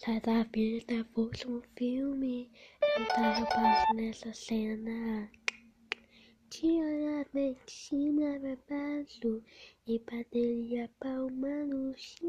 Sai da vida, fosse um filme. Eu tava passo nessa cena. Tinha na medicina, bebaço. E bateria palma no chão.